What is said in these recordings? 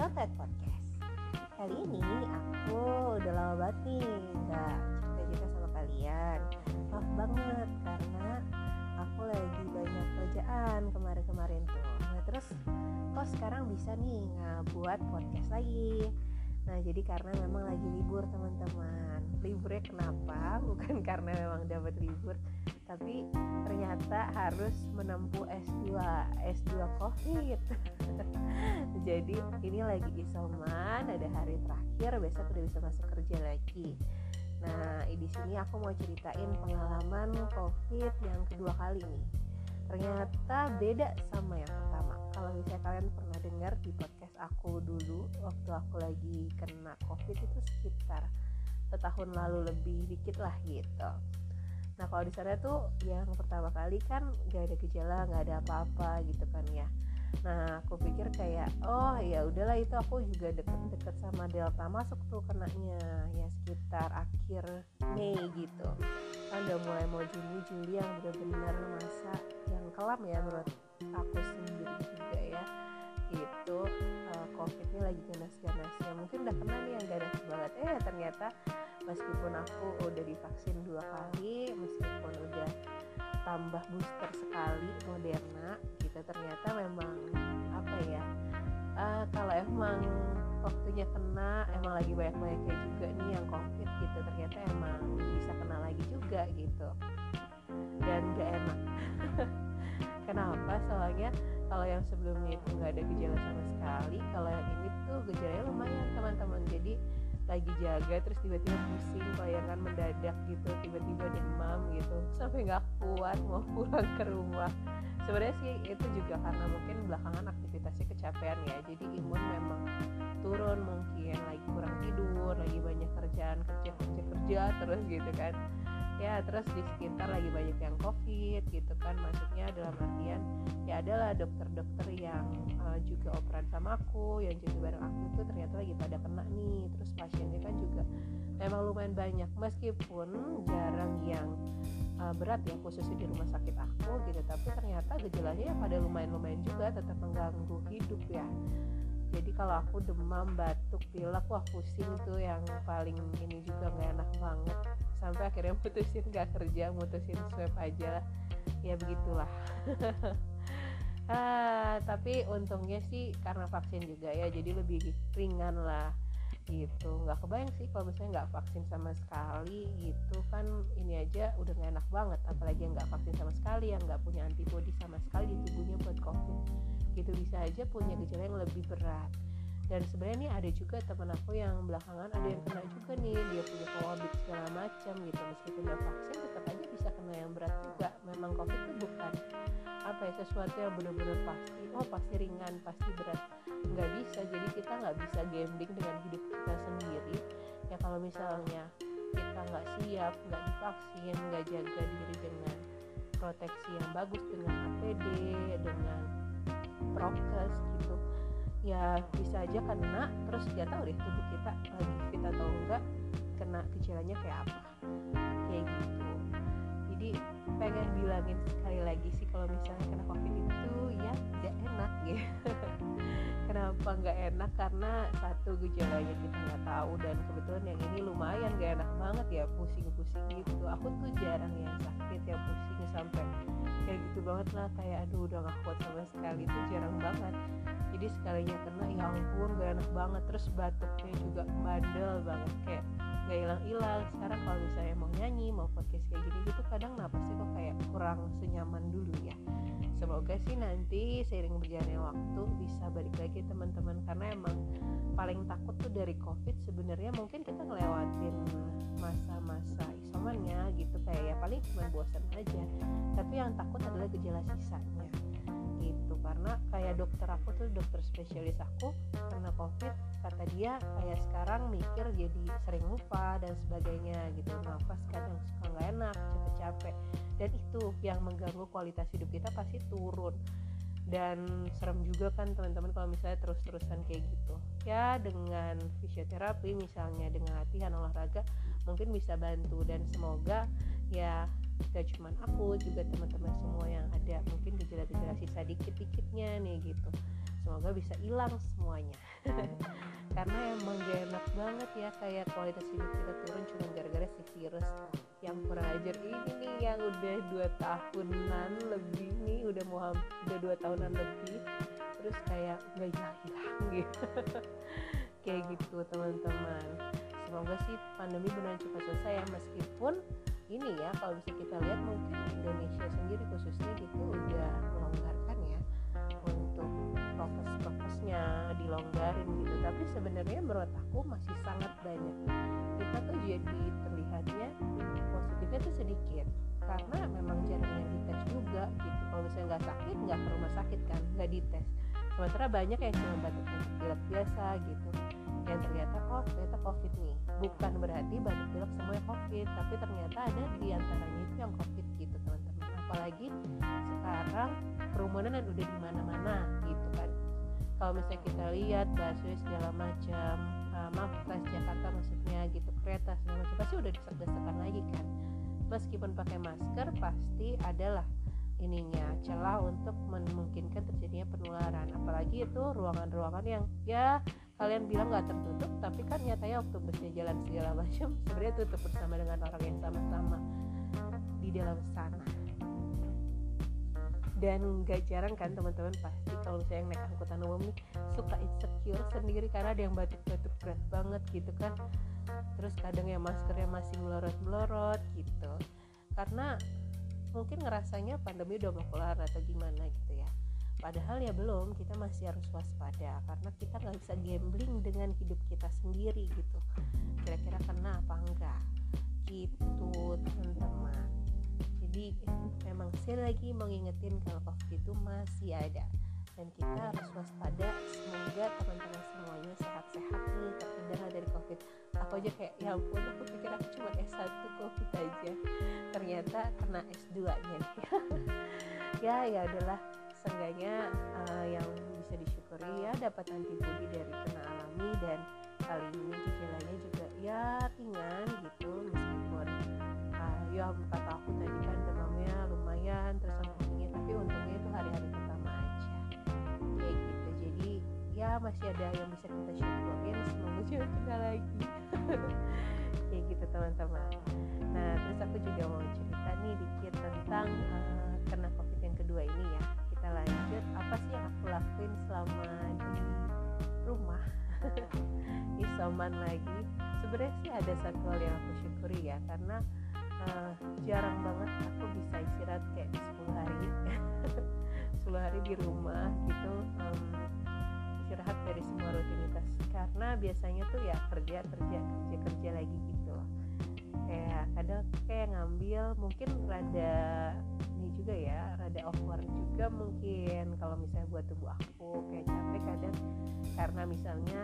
Content Podcast. Kali ini aku udah lama banget nih gak cerita-cerita sama kalian. Maaf banget karena aku lagi banyak kerjaan kemarin-kemarin tuh. Nah terus kok sekarang bisa nih buat podcast lagi Nah jadi karena memang lagi libur teman-teman. Liburnya kenapa? Bukan karena memang dapat libur Tapi ternyata harus menempuh S2 S2 COVID. Jadi ini lagi isoman Ada hari terakhir Besok udah bisa masuk kerja lagi. Nah di sini aku mau ceritain pengalaman COVID yang kedua kali nih Ternyata beda sama yang pertama. Kalau misalnya kalian pernah dengar di podcast aku dulu waktu aku lagi kena covid itu sekitar setahun lalu lebih dikit lah gitu. Nah kalau di sana tuh yang pertama kali kan gak ada gejala nggak ada apa-apa gitu kan ya. Nah aku pikir kayak oh ya udahlah itu aku juga deket-deket sama delta masuk tuh kenanya ya sekitar akhir Mei gitu. Kan udah mulai mau Juni Juli yang benar-benar masa yang kelam ya menurut aku sendiri juga ya. Itu uh, covidnya lagi ganas-ganasnya mungkin udah kena nih yang ganas banget. Eh ternyata meskipun aku udah divaksin dua kali meskipun udah tambah booster sekali Moderna gitu ternyata memang apa ya uh, kalau emang waktunya kena emang lagi banyak-banyaknya juga nih yang covid gitu ternyata emang bisa kena lagi juga gitu. Dan gak enak kenapa soalnya kalau yang sebelumnya itu nggak ada gejala sama sekali kalau yang ini tuh gejalanya lumayan teman-teman. Jadi lagi jaga terus tiba-tiba pusing kan mendadak gitu tiba-tiba demam gitu sampai nggak kuat mau pulang ke rumah. Sebenarnya sih itu juga karena mungkin belakangan aktivitasnya kecapean ya jadi imun memang turun mungkin lagi kurang tidur lagi banyak kerjaan kerja kerja kerja terus gitu kan ya terus di sekitar lagi banyak yang covid gitu kan maksudnya dalam artian ya adalah dokter-dokter yang uh, juga operan sama aku yang jadi bareng aku tuh ternyata lagi pada kena nih. Terus pasiennya kan juga memang lumayan banyak. Meskipun jarang yang uh, berat ya khususnya di rumah sakit aku gitu tapi ternyata gejalanya ya pada lumayan-lumayan juga tetap mengganggu hidup ya. Jadi kalau aku demam batuk pilek wah pusing tuh yang paling ini juga nggak enak banget sampai akhirnya mutusin gak kerja mutusin swab aja ya begitulah. Ah, tapi untungnya sih karena vaksin juga ya jadi lebih ringan lah gitu. Nggak kebayang sih kalau misalnya nggak vaksin sama sekali gitu. Kan ini aja udah gak enak banget apalagi yang nggak vaksin sama sekali yang nggak punya antibodi sama sekali di tubuhnya buat covid. Gitu bisa aja punya gejala yang lebih berat dan sebenarnya nih ada juga teman aku yang belakangan ada yang kena juga nih dia punya comorbid segala macam gitu. Meskipun udah vaksin tetap aja bisa kena yang berat juga. Memang covid itu bukan apa ya sesuatu yang benar-benar pasti oh pasti ringan pasti berat. Nggak bisa. Jadi kita nggak bisa gambling dengan hidup kita sendiri. Ya kalau misalnya kita nggak siap nggak divaksin nggak jaga diri dengan proteksi yang bagus dengan APD dengan prokes gitu ya bisa aja kena terus gak tahu deh tubuh kita lagi fit atau enggak kena gejalanya kayak apa kayak gitu. Jadi pengen bilangin sekali lagi sih kalau misalnya kena kenapa nggak enak karena satu gejalanya kita nggak tahu dan kebetulan yang ini lumayan gak enak banget ya pusing-pusing gitu. Aku tuh jarang yang sakit ya pusing sampai kayak gitu banget lah kayak aduh udah gak kuat sama sekali itu jarang banget. Jadi sekalinya kena ya ampun gak enak banget. Terus batuknya juga bandel banget kayak gak hilang-hilang. Sekarang kalau misalnya mau nyanyi mau podcast kayak gini gitu kadang napasnya kok kayak kurang senyaman dulu ya semoga sih nanti seiring berjalannya waktu bisa balik lagi teman-teman. Karena emang paling takut tuh dari covid sebenarnya mungkin kita ngelewatin masa-masa isomannya gitu. Kayak ya paling cuma bosan aja. Tapi yang takut adalah gejala sisanya karena kayak dokter aku tuh dokter spesialis aku karena covid kata dia kayak sekarang mikir jadi sering lupa dan sebagainya gitu. Nafas kadang suka nggak enak cepet capek dan itu yang mengganggu kualitas hidup kita pasti turun. Dan serem juga kan teman-teman kalau misalnya terus-terusan kayak gitu. Ya dengan fisioterapi misalnya dengan latihan olahraga mungkin bisa bantu. Dan semoga ya gak cuman aku juga teman-teman semua yang ada. Mungkin gejala-gejala sisa dikit-dikitnya nih gitu. Semoga bisa hilang semuanya. Karena emang gak enak banget ya kayak kualitas hidup kita turun cuma gara-gara si virus yang kurang ajar ini nih yang udah dua tahunan lebih nih udah mau udah dua tahunan lebih. Terus kayak nggak hilang-hilang gitu. Kayak gitu teman-teman. Semoga sih pandemi benar cepat selesai ya meskipun ini ya kalau bisa kita lihat mungkin Indonesia sendiri khususnya gitu udah melonggarkan ya untuk prokes-prokesnya dilonggarin gitu. Tapi sebenarnya menurut aku masih sangat banyak. Kita tuh jadi terlihatnya positifnya tuh sedikit karena memang jarang yang dites juga gitu. Kalau misalnya nggak sakit nggak ke rumah sakit kan nggak dites. Sementara banyak yang cuma batuk pilek biasa gitu yang ternyata oh ternyata covid nih. Bukan berarti batuk pilek semuanya covid tapi ternyata ada di antaranya itu yang covid gitu teman-teman. Apalagi sekarang kerumunan udah di mana-mana gitu kan. Kalau misalnya kita lihat busway segala macam uh, maaf Jakarta maksudnya gitu kereta segala macam pasti udah desak-desakan lagi kan. Meskipun pakai masker pasti adalah ininya celah untuk memungkinkan terjadinya penularan. Apalagi itu ruangan-ruangan yang ya kalian bilang nggak tertutup tapi kan nyatanya waktu busnya jalan segala macam sebenarnya tutup bersama dengan orang yang sama-sama di dalam sana. Dan gak jarang kan teman-teman pasti kalau misalnya yang naik angkutan umum nih suka insecure sendiri karena ada yang batuk-batuk berat banget gitu kan. Terus kadang ya maskernya masih melorot-melorot gitu. Karena mungkin ngerasanya pandemi udah mau kelar atau gimana gitu padahal ya belum kita masih harus waspada karena kita nggak bisa gambling dengan hidup kita sendiri gitu. Kira-kira kena apa enggak? Gitu teman-teman. Jadi memang saya lagi mengingetin kalau covid itu masih ada. Dan kita harus waspada semoga teman-teman semuanya sehat-sehat nih terhindar dari covid. Aku aja kayak ya ampun aku pikir aku cuma S1 covid aja. Ternyata kena S2 nya ya ya adalah seenggaknya uh, yang bisa disyukuri ya dapat antibodi dari kena alami dan kali ini gejalanya juga ya ringan gitu meskipun uh, ya kata aku tadi kan demamnya lumayan terus pusingnya tapi untungnya itu hari-hari pertama aja. Kayak gitu jadi ya masih ada yang bisa kita syukurin semoga juga kita lagi. Kayak gitu teman-teman. Nah terus aku juga mau cerita nih dikit tentang uh, kena covid yang kedua ini ya lanjut apa sih yang aku lakuin selama di rumah? Isoman lagi. Sebenarnya sih ada satu hal yang aku syukuri ya karena uh, jarang banget aku bisa istirahat kayak 10 hari. 10 hari di rumah gitu um, istirahat dari semua rutinitas. Karena biasanya tuh ya kerja kerja kerja kerja lagi gitu kayak kadang kayak ngambil mungkin rada ini juga ya rada awkward juga mungkin. Kalau misalnya buat tubuh aku kayak capek kadang karena misalnya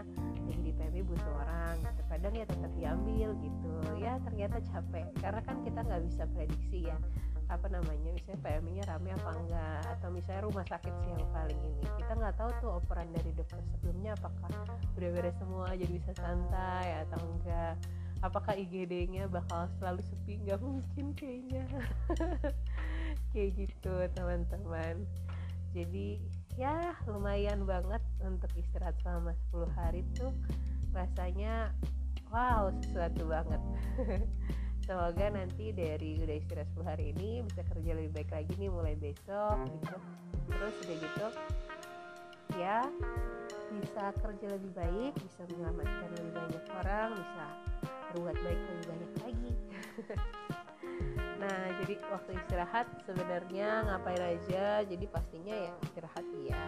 lagi di PB butuh orang gitu. kadang ya tetap diambil gitu. Ya ternyata capek. Karena kan kita nggak bisa prediksi ya apa namanya misalnya PMI-nya rame apa enggak atau misalnya rumah sakit sih yang paling ini. Kita nggak tahu tuh operan dari dokter sebelumnya apakah udah beres semua jadi bisa santai atau enggak apakah IGD-nya bakal selalu sepi? Nggak mungkin kayaknya. Kayak gitu teman-teman. Jadi ya lumayan banget untuk istirahat selama 10 hari tuh. Rasanya wow sesuatu banget. Semoga nanti dari udah istirahat 10 hari ini bisa kerja lebih baik lagi nih mulai besok gitu terus udah gitu ya bisa kerja lebih baik bisa menyelamatkan lebih banyak orang bisa berbuat baik lebih banyak lagi. Nah jadi waktu istirahat sebenarnya ngapain aja? Jadi pastinya ya istirahat ya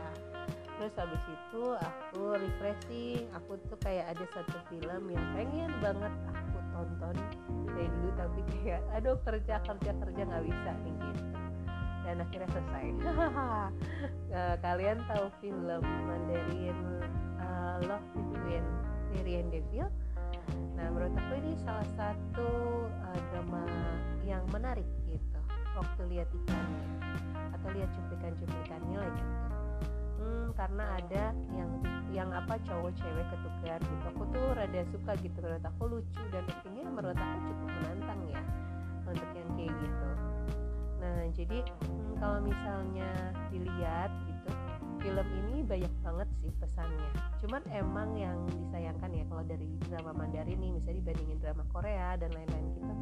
terus habis itu aku refreshing. Aku tuh kayak ada satu film yang pengen banget aku tonton. Dari dulu tapi kayak aduh kerja kerja kerja nggak bisa nih gitu. Dan akhirnya selesai. Nah, kalian tahu film Mandarin uh, Love Between Mary and Devil nah menurut aku ini salah satu uh, drama yang menarik gitu waktu lihat iklannya atau lihat cuplikan-cuplikannya lah gitu. Hmm, karena ada yang yang apa cowok cewek ketukar gitu. Aku tuh rada suka gitu menurut aku lucu dan actingnya menurut aku cukup menantang ya untuk yang kayak gitu. Jadi hmm, kalau misalnya dilihat film ini banyak banget sih pesannya. Cuman emang yang disayangkan ya kalau dari drama Mandarin nih misalnya dibandingin drama Korea dan lain-lain gitu.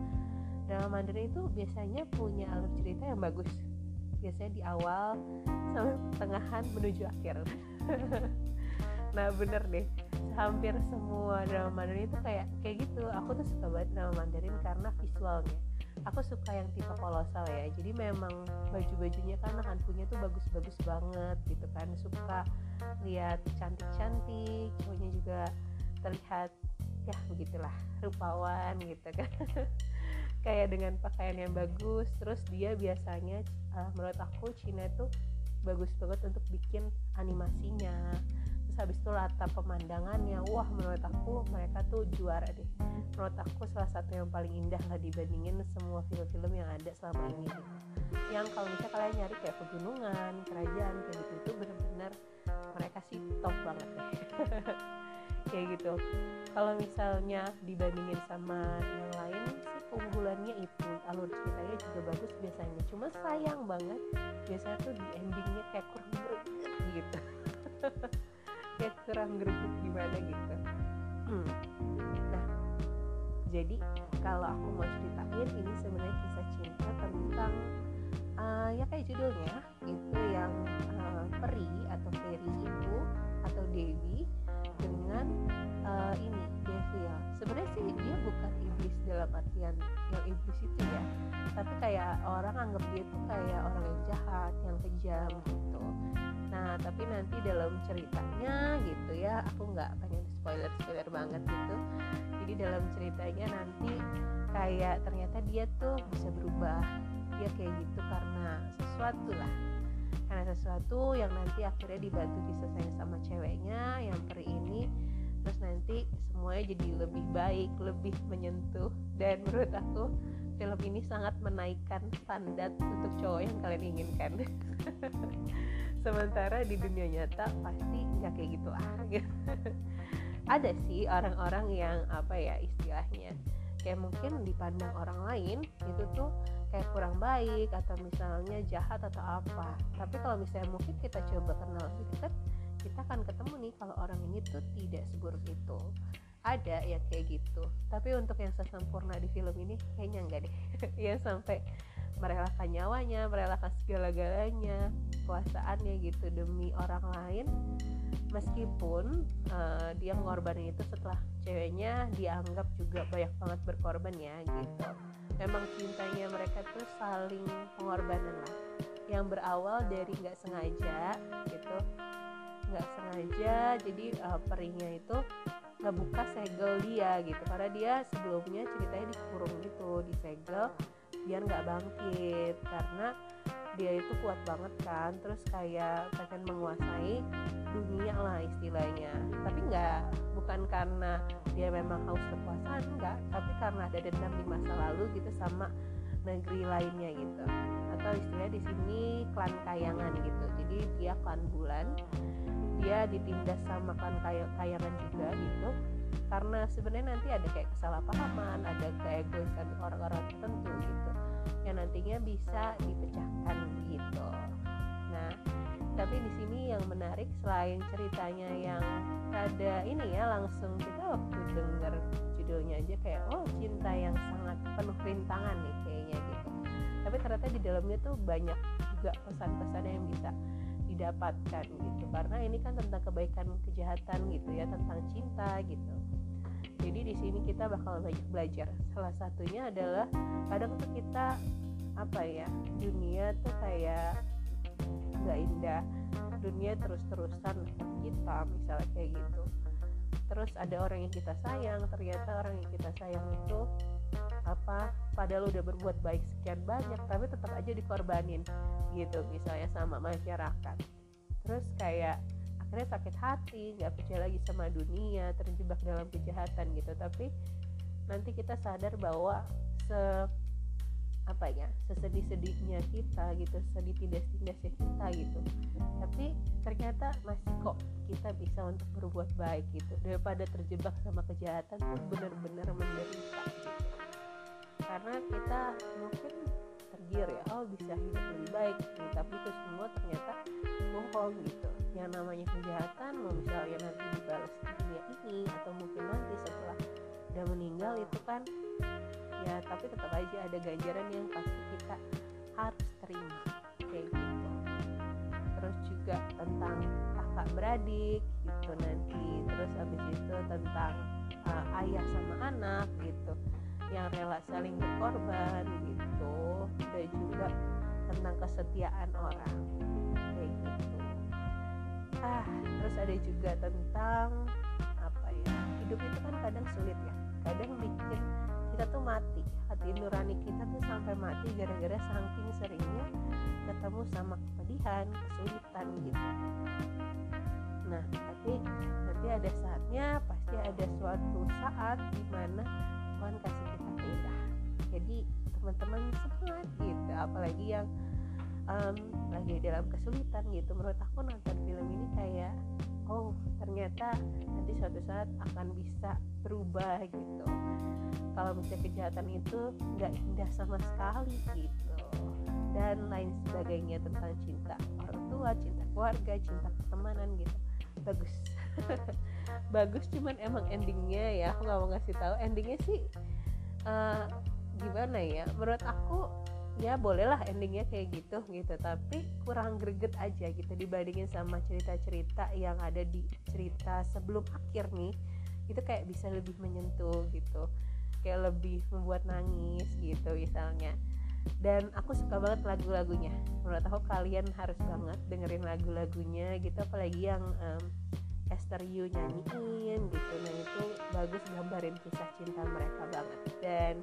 Drama Mandarin itu biasanya punya alur cerita yang bagus. Biasanya di awal sampai pertengahan menuju akhir. Nah bener deh. Hampir semua drama Mandarin itu kayak kayak gitu. Aku tuh suka banget drama Mandarin karena visualnya aku suka yang tipe kolosal ya. Jadi memang baju-bajunya kan hantunya tuh bagus-bagus banget gitu kan. Suka lihat cantik-cantik cowoknya juga terlihat ya begitulah rupawan gitu kan. Kayak dengan pakaian yang bagus terus dia biasanya uh, menurut aku Cina tuh bagus banget untuk bikin animasinya habis itu latar pemandangannya wah menurut aku mereka tuh juara deh. Menurut aku salah satu yang paling indah lah dibandingin semua film-film yang ada selama ini yang kalau misalnya kalian nyari kayak pegunungan kerajaan kayak gitu itu bener-bener mereka sih top banget deh. Kayak gitu. Kalau misalnya dibandingin sama yang lain sih keunggulannya itu alur ceritanya juga bagus biasanya. Cuma sayang banget biasanya tuh di endingnya kayak kurang gitu kayak kurang greget gimana gitu hmm. nah jadi kalau aku mau ceritain ini sebenarnya kisah cinta tentang uh, ya kayak judulnya itu yang uh, peri atau fairy itu atau Dewi dengan uh, ini devil sebenarnya sih dia bukan iblis dalam artian yang iblis itu ya. Tapi kayak orang anggap dia tuh kayak orang yang jahat yang kejam gitu. Nah tapi nanti dalam ceritanya gitu ya aku nggak pengen spoiler spoiler banget gitu. Jadi dalam ceritanya nanti kayak ternyata dia tuh bisa berubah. Dia kayak gitu karena sesuatu lah karena sesuatu yang nanti akhirnya dibantu diselesaikan sama ceweknya yang peri ini terus nanti semuanya jadi lebih baik lebih menyentuh. Dan menurut aku film ini sangat menaikkan standar untuk cowok yang kalian inginkan. Sementara di dunia nyata pasti nggak kayak gitu ah ada sih orang-orang yang apa ya istilahnya kayak mungkin dipandang orang lain itu tuh kayak kurang baik atau misalnya jahat atau apa. Tapi kalau misalnya mungkin kita coba kenal lebih dekat kita akan ketemu nih kalau orang ini tuh tidak seburuk itu. Ada ya kayak gitu. Tapi untuk yang sesempurna di film ini kayaknya enggak deh. Ya sampai merelakan nyawanya merelakan segala-galanya kuasaannya gitu demi orang lain. Meskipun uh, dia mengorbankan itu setelah ceweknya dianggap juga banyak banget berkorban ya gitu memang cintanya mereka tuh saling pengorbanan lah. Yang berawal dari nggak sengaja gitu. Nggak sengaja jadi uh, perinya itu ngebuka segel dia gitu. Karena dia sebelumnya ceritanya dikurung gitu disegel biar nggak bangkit. Karena dia itu kuat banget kan terus kayak pengen menguasai dunia lah istilahnya. Tapi nggak bukan karena dia memang haus kekuasaan enggak tapi karena ada dendam di masa lalu gitu sama negeri lainnya gitu. Atau istilahnya di sini klan kayangan gitu. Jadi dia klan bulan dia ditindas sama klan kayangan juga gitu. Karena sebenarnya nanti ada kayak kesalahpahaman ada keegoisan orang-orang tertentu gitu yang nantinya bisa dipecahkan gitu. Nah tapi di sini yang menarik selain ceritanya yang ada ini ya langsung kita waktu denger judulnya aja kayak oh cinta yang sangat penuh rintangan nih kayaknya gitu. Tapi ternyata di dalamnya tuh banyak juga pesan-pesan yang bisa didapatkan gitu. Karena ini kan tentang kebaikan kejahatan gitu ya tentang cinta gitu jadi di sini kita bakal banyak belajar. Salah satunya adalah kadang tuh kita apa ya dunia tuh kayak nggak indah. Dunia terus-terusan kita misalnya kayak gitu. Terus ada orang yang kita sayang ternyata orang yang kita sayang itu apa padahal udah berbuat baik sekian banyak tapi tetap aja dikorbanin gitu misalnya sama masyarakat. Terus kayak akhirnya sakit hati nggak percaya lagi sama dunia terjebak dalam kejahatan gitu. Tapi nanti kita sadar bahwa se apa ya sesedih-sedihnya kita gitu sedih tindas-tindasnya kita gitu. Tapi ternyata masih kok kita bisa untuk berbuat baik gitu. Daripada terjebak sama kejahatan tuh bener-bener menderita gitu. Karena kita mungkin berpikir ya oh bisa hidup lebih baik gitu. tapi itu semua ternyata bohong gitu yang namanya kejahatan mau misalnya nanti dibalas di dunia ini atau mungkin nanti setelah udah meninggal itu kan ya tapi tetap aja ada ganjaran yang pasti kita harus terima kayak gitu. Terus juga tentang kakak beradik gitu nanti. Terus abis itu tentang uh, ayah sama anak gitu. Yang rela saling berkorban gitu. Dan juga tentang kesetiaan orang kayak gitu ah terus ada juga tentang apa ya hidup itu kan kadang sulit ya. Kadang bikin kita tuh mati. Hati nurani kita tuh sampai mati gara-gara saking seringnya ketemu sama kepedihan kesulitan gitu. Nah tapi nanti ada saatnya pasti ada suatu saat di mana Tuhan kasih kita beda jadi teman-teman semangat gitu. Apalagi yang um, lagi dalam kesulitan gitu. Menurut aku nonton film ini kayak oh ternyata nanti suatu saat akan bisa berubah gitu. Kalau misalnya kejahatan itu nggak indah sama sekali gitu. Dan lain sebagainya tentang cinta orang tua cinta keluarga cinta pertemanan gitu. Bagus. Bagus cuman emang endingnya ya aku nggak mau ngasih tahu. Endingnya sih uh, gimana ya? Menurut aku ya bolehlah endingnya kayak gitu gitu. Tapi kurang greget aja gitu dibandingin sama cerita-cerita yang ada di cerita sebelum akhir nih. Itu kayak bisa lebih menyentuh gitu. Kayak lebih membuat nangis gitu misalnya. Dan aku suka banget lagu-lagunya. Menurut aku kalian harus banget dengerin lagu-lagunya gitu. Apalagi yang um, Esther Yu nyanyiin gitu. Nah itu bagus gambarin kisah cinta mereka banget. Dan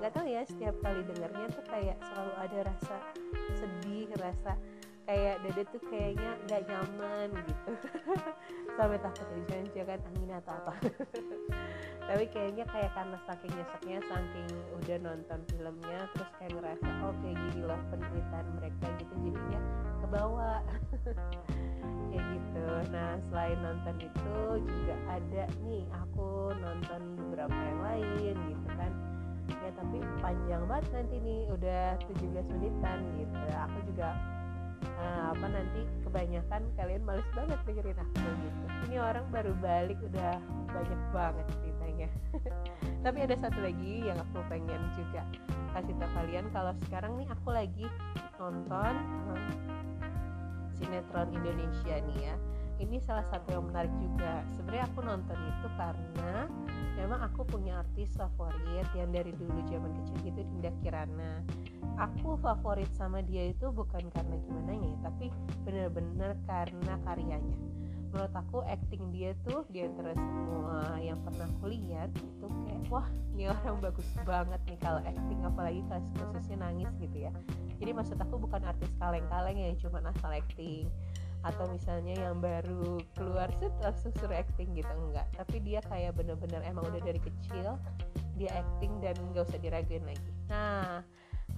nggak tahu ya setiap kali dengarnya tuh kayak selalu ada rasa sedih rasa kayak dada tuh kayaknya nggak nyaman gitu. Sampai takut jangan angin atau apa. Tapi kayaknya kayak karena saking nyeseknya saking udah nonton filmnya terus kayak ngerasa oh kayak gini loh penderitaan mereka gitu jadinya kebawa kayak gitu. Nah selain nonton itu juga ada nih aku nonton beberapa yang lain gitu kan tapi panjang banget nanti nih udah 17 menitan gitu. Aku juga uh, apa nanti kebanyakan kalian males banget dengerin aku gitu. Ini orang baru balik udah banyak banget ceritanya. Tapi ada satu lagi yang aku pengen juga kasih tau kalian. Kalau sekarang nih aku lagi nonton um, sinetron Indonesia nih ya ini salah satu yang menarik juga. Sebenarnya aku nonton itu karena memang aku punya artis favorit yang dari dulu zaman kecil gitu Dinda Kirana. Aku favorit sama dia itu bukan karena gimana ya tapi bener-bener karena karyanya. Menurut aku acting dia tuh di antara semua yang pernah aku lihat itu kayak wah ini orang bagus banget nih kalau acting apalagi kasus khususnya nangis gitu ya. Jadi maksud aku bukan artis kaleng-kaleng yang cuma asal acting atau misalnya yang baru keluar set langsung suruh acting gitu enggak. Tapi dia kayak bener-bener emang udah dari kecil dia acting dan nggak usah diraguin lagi. Nah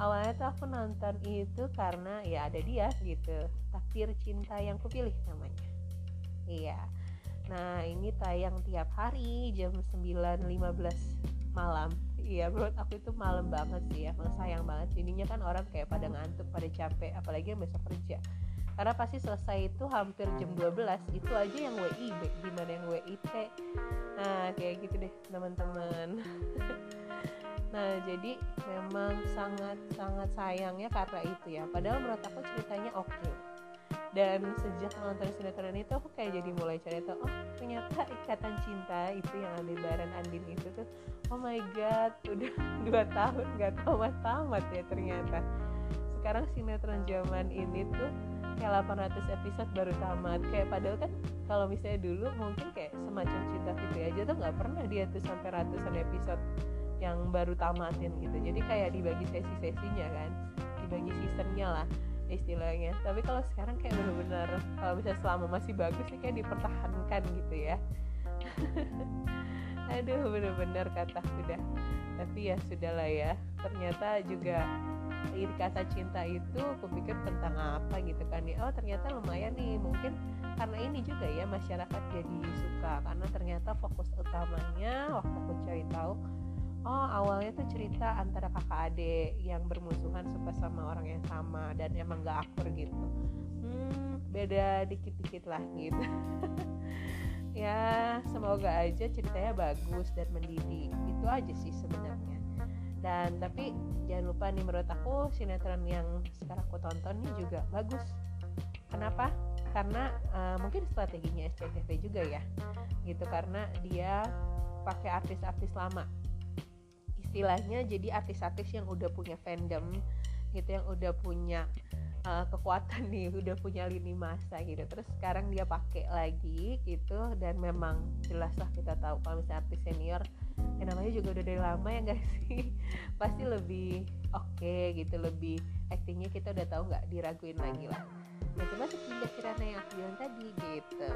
awalnya tuh aku nonton itu karena ya ada dia gitu takdir cinta yang kupilih namanya. Iya. Nah ini tayang tiap hari jam 9.15 malam. Iya menurut aku itu malam banget sih ya sayang banget. Jadinya kan orang kayak pada ngantuk pada capek apalagi yang besok kerja karena pasti selesai itu hampir jam 12 itu aja yang WIB gimana yang WIT nah kayak gitu deh teman-teman. Nah jadi memang sangat sangat sayangnya karena itu ya. Padahal menurut aku ceritanya oke. Okay dan sejak nonton sinetron itu aku kayak jadi mulai cari oh ternyata ikatan cinta itu yang ada Baran Andin itu tuh oh my god udah dua tahun gak tamat tamat ya ternyata. Sekarang sinetron zaman ini tuh kayak 800 episode baru tamat. Kayak padahal kan kalau misalnya dulu mungkin kayak semacam cinta Fitri aja tuh nggak pernah dia tuh sampai ratusan episode yang baru tamatin gitu. Jadi kayak dibagi sesi-sesinya kan. Dibagi seasonnya lah istilahnya. Tapi kalau sekarang kayak bener-bener kalau bisa selama masih bagus sih kayak dipertahankan gitu ya. Aduh bener-bener kata sudah. Tapi ya sudahlah ya. Ternyata juga kata cinta itu kupikir tentang apa gitu kan ya. Oh ternyata lumayan nih. Mungkin karena ini juga ya masyarakat jadi suka. Karena ternyata fokus utamanya waktu aku cari tahu oh awalnya tuh cerita antara kakak adik yang bermusuhan suka sama orang yang sama dan emang gak akur gitu. Hmm beda dikit-dikit lah gitu. Ya semoga aja ceritanya bagus dan mendidik. Itu aja sih sebenarnya dan tapi jangan lupa nih menurut aku sinetron yang sekarang aku tonton ini juga bagus. Kenapa? Karena uh, mungkin strateginya SCTV juga ya. Gitu karena dia pakai artis-artis lama. Istilahnya jadi artis-artis yang udah punya fandom gitu yang udah punya uh, kekuatan nih udah punya lini masa gitu. Terus sekarang dia pakai lagi gitu dan memang jelas lah kita tahu kalau misalnya artis senior yang namanya juga udah dari lama ya guys sih? Pasti lebih oke okay, gitu lebih actingnya kita udah tahu nggak diraguin lagi lah. Nah cuma Dinda Kirana yang aku bilang tadi gitu.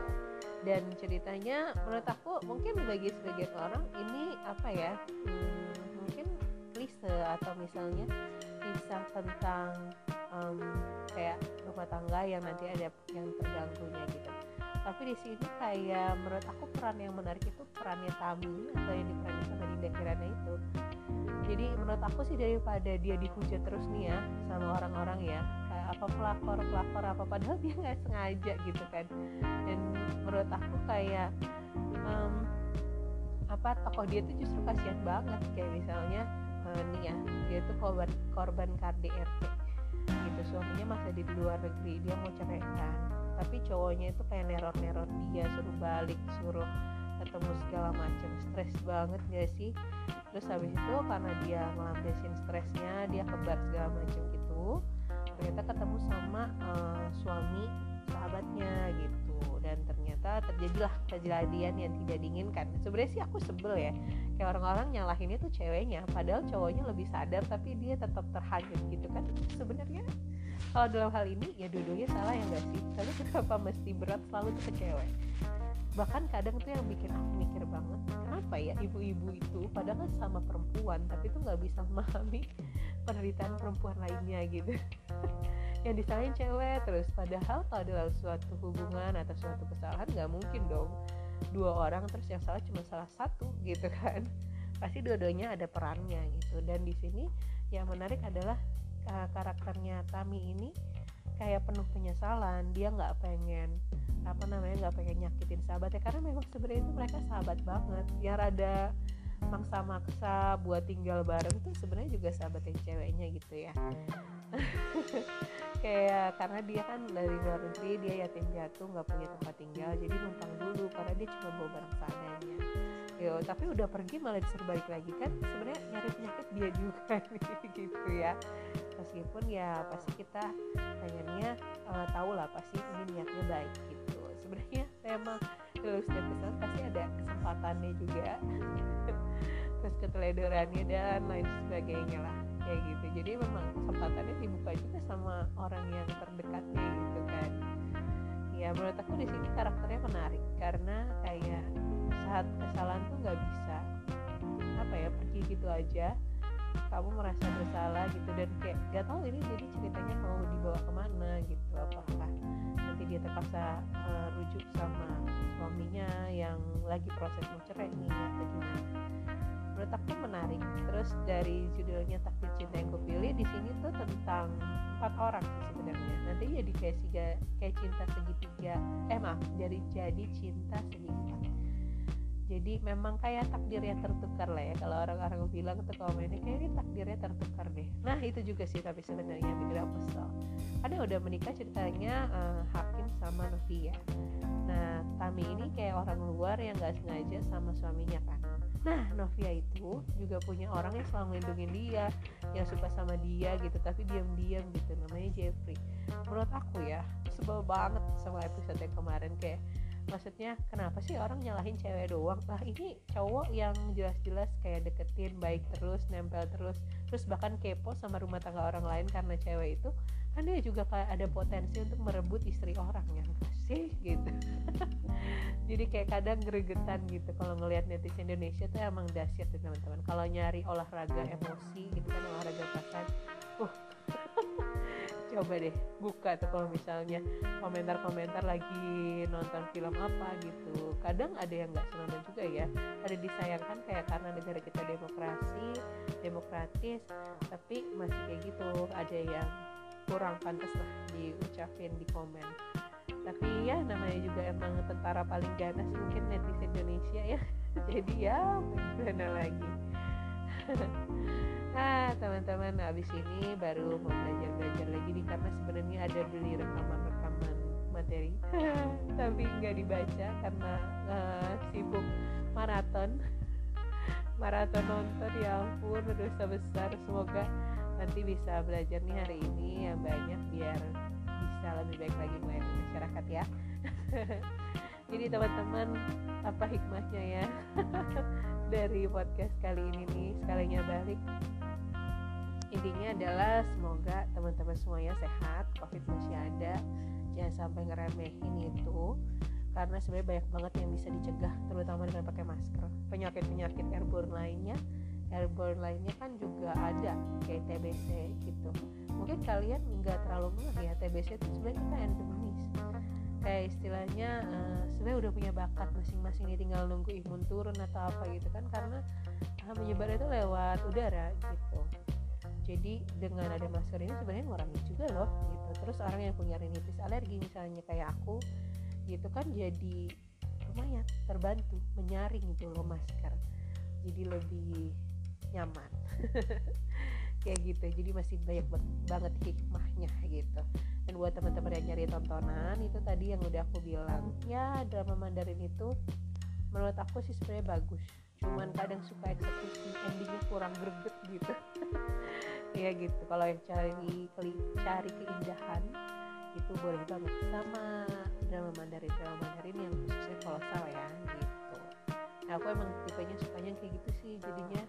Dan ceritanya menurut aku mungkin bagi sebagian orang ini apa ya hmm, mungkin klise atau misalnya kisah tentang um, kayak rumah tangga yang nanti ada yang terganggunya gitu tapi di sini kayak menurut aku peran yang menarik itu perannya Tami atau yang diperankan sama Dinda Kirana itu. Jadi menurut aku sih daripada dia dihujat terus nih ya sama orang-orang ya kayak apa pelakor pelakor apa padahal dia nggak sengaja gitu kan. Dan menurut aku kayak um, apa tokoh dia tuh justru kasihan banget. Kayak misalnya uh, nih ya dia tuh korban korban KDRT gitu. Suaminya masih di luar negeri dia mau ceraikan tapi cowoknya itu kayak neror-neror dia suruh balik suruh ketemu segala macam stres banget gak sih? Terus habis itu karena dia melampiaskan stresnya dia kebar segala macam gitu ternyata ketemu sama uh, suami sahabatnya gitu ternyata terjadilah kejadian yang tidak diinginkan. Sebenarnya sih aku sebel ya. Kayak orang-orang nyalahinnya tuh ceweknya padahal cowoknya lebih sadar tapi dia tetap terhanyut gitu kan. Sebenarnya kalau dalam hal ini ya dua-duanya salah ya gak sih? Tapi kenapa mesti berat selalu tuh ke cewek? Bahkan kadang tuh yang bikin aku mikir banget kenapa ya ibu-ibu itu padahal kan sama perempuan tapi tuh nggak bisa memahami penderitaan perempuan lainnya gitu yang disalahin cewek terus padahal kalau dalam suatu hubungan atau suatu kesalahan nggak mungkin dong. Dua orang terus yang salah cuma salah satu gitu kan. Pasti dua-duanya ada perannya gitu. Dan di sini yang menarik adalah uh, karakternya Tami ini kayak penuh penyesalan. Dia nggak pengen apa namanya nggak pengen nyakitin sahabatnya. Karena memang sebenarnya itu mereka sahabat banget. Ya rada maksa-maksa buat tinggal bareng tuh sebenarnya juga sahabat yang ceweknya gitu ya kayak karena dia kan dari luar negeri dia yatim piatu nggak punya tempat tinggal jadi numpang dulu karena dia cuma bawa barang seadanya. Yo tapi udah pergi malah disuruh balik lagi kan sebenarnya nyari penyakit dia juga gitu ya. Meskipun ya pasti kita pengennya uh, tahu lah pasti ini niatnya baik gitu. Sebenarnya memang setiap kesalahan pasti ada kesempatannya juga terus keteledorannya dan lain sebagainya lah kayak gitu. Jadi memang kesempatannya dibuka juga sama orang yang terdekatnya gitu kan. Ya menurut aku di sini karakternya menarik karena kayak saat kesalahan tuh nggak bisa apa ya pergi gitu aja. Kamu merasa bersalah gitu dan kayak gak tahu ini jadi ceritanya mau dibawa ke mana gitu. Apakah nanti dia terpaksa uh, rujuk sama suaminya yang lagi proses mau cerai nih atau gimana menurut aku menarik. Terus dari judulnya takdir cinta yang kupilih di sini tuh tentang empat orang sih sebenarnya. Nanti jadi kayak siga, kayak cinta segitiga. Eh maaf jadi jadi cinta segitiga. Jadi memang kayak takdir yang tertukar lah ya. Kalau orang-orang bilang tuh komennya kayak ini takdirnya tertukar deh. Nah itu juga sih tapi sebenarnya bikin aku kesel ada udah menikah ceritanya uh, Hakim sama Novia. Nah Tami ini kayak orang luar yang gak sengaja sama suaminya kan Nah, Novia itu juga punya orang yang selalu melindungi dia, yang suka sama dia gitu, tapi diam-diam gitu, namanya Jeffrey. Menurut aku ya, sebel banget sama episode yang kemarin kayak maksudnya kenapa sih orang nyalahin cewek doang lah ini cowok yang jelas-jelas kayak deketin baik terus nempel terus terus bahkan kepo sama rumah tangga orang lain karena cewek itu kan dia juga kayak ada potensi untuk merebut istri orang yang kasih gitu. Jadi kayak kadang gregetan gitu kalau ngelihat netizen Indonesia tuh emang dahsyat tuh teman-teman. Kalau nyari olahraga emosi gitu kan olahraga pasan uh. Coba deh buka tuh kalau misalnya komentar-komentar lagi nonton film apa gitu. Kadang ada yang nggak senang juga ya. Ada disayangkan kayak karena negara kita demokrasi demokratis tapi masih kayak gitu. Ada yang kurang pantas lah diucapin di komen tapi ya namanya juga emang tentara paling ganas mungkin netizen Indonesia ya. Jadi ya gimana lagi? Nah teman-teman habis ini baru mau belajar-belajar lagi nih karena sebenarnya ada beli rekaman-rekaman materi. Tapi nggak dibaca karena uh, sibuk maraton. Maraton nonton ya ampun dosa besar. Semoga nanti bisa belajar nih hari ini yang banyak biar bisa lebih baik lagi melayani masyarakat ya. Jadi teman-teman apa hikmahnya ya dari podcast kali ini nih sekalinya balik. Intinya adalah semoga teman-teman semuanya sehat covid masih ada. Jangan sampai ngeremehin itu karena sebenarnya banyak banget yang bisa dicegah terutama dengan pakai masker. Penyakit-penyakit airborne lainnya airborne lainnya kan juga ada kayak TBC gitu. Mungkin kalian nggak terlalu ngeh ya TBC itu sebenarnya kita endemis kayak istilahnya uh, sebenarnya udah punya bakat masing-masing ini tinggal nunggu imun turun atau apa gitu kan karena uh, menyebar itu lewat udara gitu. Jadi dengan ada masker ini sebenarnya ngurangi juga loh gitu. Terus orang yang punya rinitis alergi misalnya kayak aku gitu kan jadi lumayan terbantu menyaring itu loh masker. Jadi lebih nyaman. Kayak gitu. Jadi masih banyak banget hikmahnya gitu. Dan buat teman-teman yang nyari tontonan itu tadi yang udah aku bilang. Ya drama Mandarin itu menurut aku sih sebenarnya bagus. Cuman kadang suka eksekusi endingnya kurang greget gitu. Ya gitu. Kalau yang cari cari keindahan itu boleh banget. Sama drama Mandarin. Drama Mandarin yang khususnya kolosal ya gitu. Nah aku emang tipenya sukanya kayak gitu sih jadinya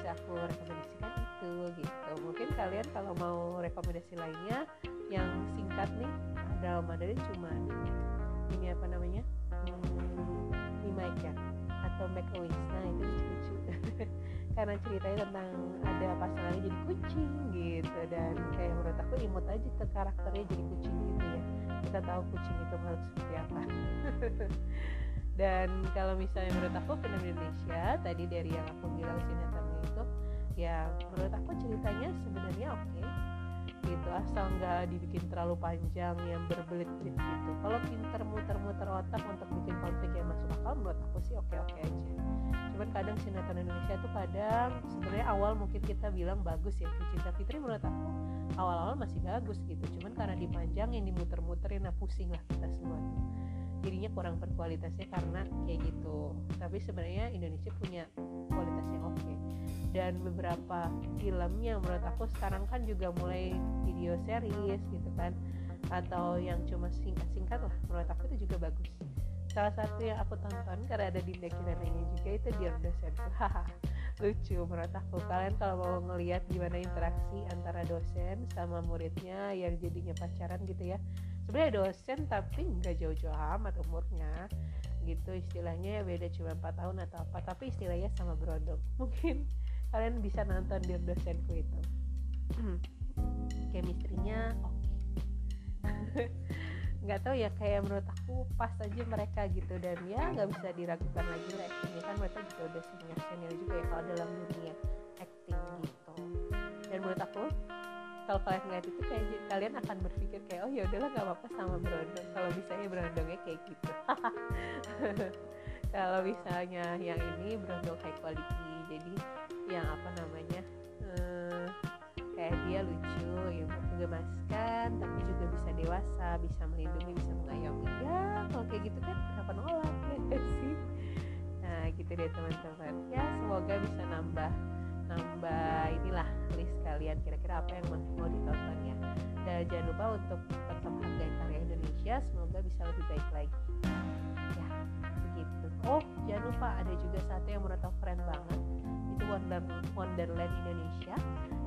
bisa aku rekomendasikan itu gitu. Mungkin kalian kalau mau rekomendasi lainnya yang singkat nih drama Mandarin cuma ini apa namanya? Hmm, ya atau Make a nah itu lucu-lucu. Karena ceritanya tentang ada pasangannya jadi kucing gitu. Dan kayak menurut aku imut aja ke karakternya jadi kucing gitu ya. Kita tahu kucing itu harus seperti apa dan kalau misalnya menurut aku film Indonesia tadi dari yang aku bilang sinetronnya itu ya menurut aku ceritanya sebenarnya oke okay, gitu. Asal nggak dibikin terlalu panjang yang berbelit-belit gitu. Kalau pinter muter-muter otak untuk bikin konflik yang masuk akal menurut aku sih oke-oke aja. Cuman kadang sinetron Indonesia tuh kadang sebenarnya awal mungkin kita bilang bagus ya Cinta Fitri menurut aku awal-awal masih bagus gitu. Cuman karena dipanjangin dimuter-muterin nah pusing lah kita semua tuh jadinya kurang berkualitasnya karena kayak gitu. Tapi sebenarnya Indonesia punya kualitasnya oke. Okay dan beberapa film yang menurut aku sekarang kan juga mulai video series gitu kan. Atau yang cuma singkat-singkat lah menurut aku itu juga bagus. Salah satu yang aku tonton karena ada di ini juga itu Dear haha lucu menurut aku. Kalian kalau mau ngelihat gimana interaksi antara dosen sama muridnya yang jadinya pacaran gitu ya sebenarnya dosen tapi nggak jauh-jauh amat umurnya. Gitu istilahnya ya beda cuma 4 tahun atau apa tapi istilahnya sama brodong mungkin kalian bisa nonton di dosenku itu. Chemistry-nya oke. Okay. nggak tahu ya kayak menurut aku pas aja mereka gitu dan ya nggak bisa diragukan lagi lah actingnya. Kan mereka juga udah senior senior juga ya kalau dalam dunia acting gitu. Dan menurut aku kalau kalian ngeliat itu kayak kalian akan berpikir kayak oh ya udahlah nggak apa-apa sama berondong. Kalau misalnya berondongnya kayak gitu. Kalau misalnya yang ini berondong high quality jadi yang apa namanya uh, kayak dia lucu yang menggemaskan tapi juga bisa dewasa bisa melindungi bisa mengayomi. Ya kalau kayak gitu kan kenapa nolak ya sih? Nah gitu deh teman-teman. Ya semoga bisa nambah nambah inilah list kalian kira-kira apa yang mau ditonton ya. Dan jangan lupa untuk tetap hargai karya Indonesia semoga bisa lebih baik lagi. Ya begitu. Oh jangan lupa ada juga satu yang menurut keren banget. Wonder, Wonderland Indonesia.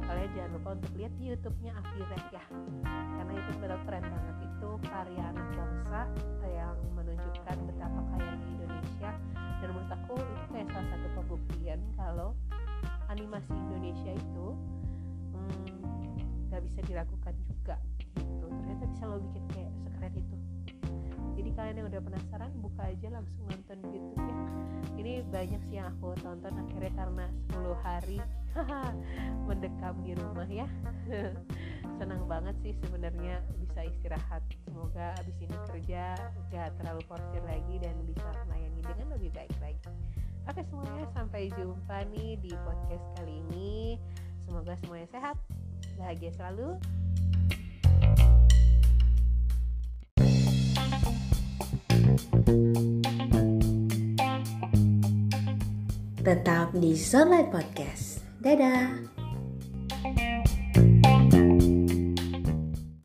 Kalian jangan lupa untuk lihat di YouTube-nya Afirek ya. Karena itu benar keren banget. Itu karya anak bangsa yang animasi Indonesia itu hmm, nggak bisa dilakukan juga gitu. Ternyata bisa lo bikin kayak sekeren itu. Jadi kalian yang udah penasaran buka aja langsung nonton di YouTube ya. Ini banyak sih yang aku tonton akhirnya karena 10 hari mendekam di rumah ya. Senang banget sih sebenarnya bisa istirahat. Semoga abis ini kerja gak terlalu forsir lagi dan bisa melayani dengan lebih baik lagi oke semuanya sampai jumpa nih di podcast kali ini semoga semuanya sehat bahagia selalu Tetap di Sunlight Podcast. Dadah.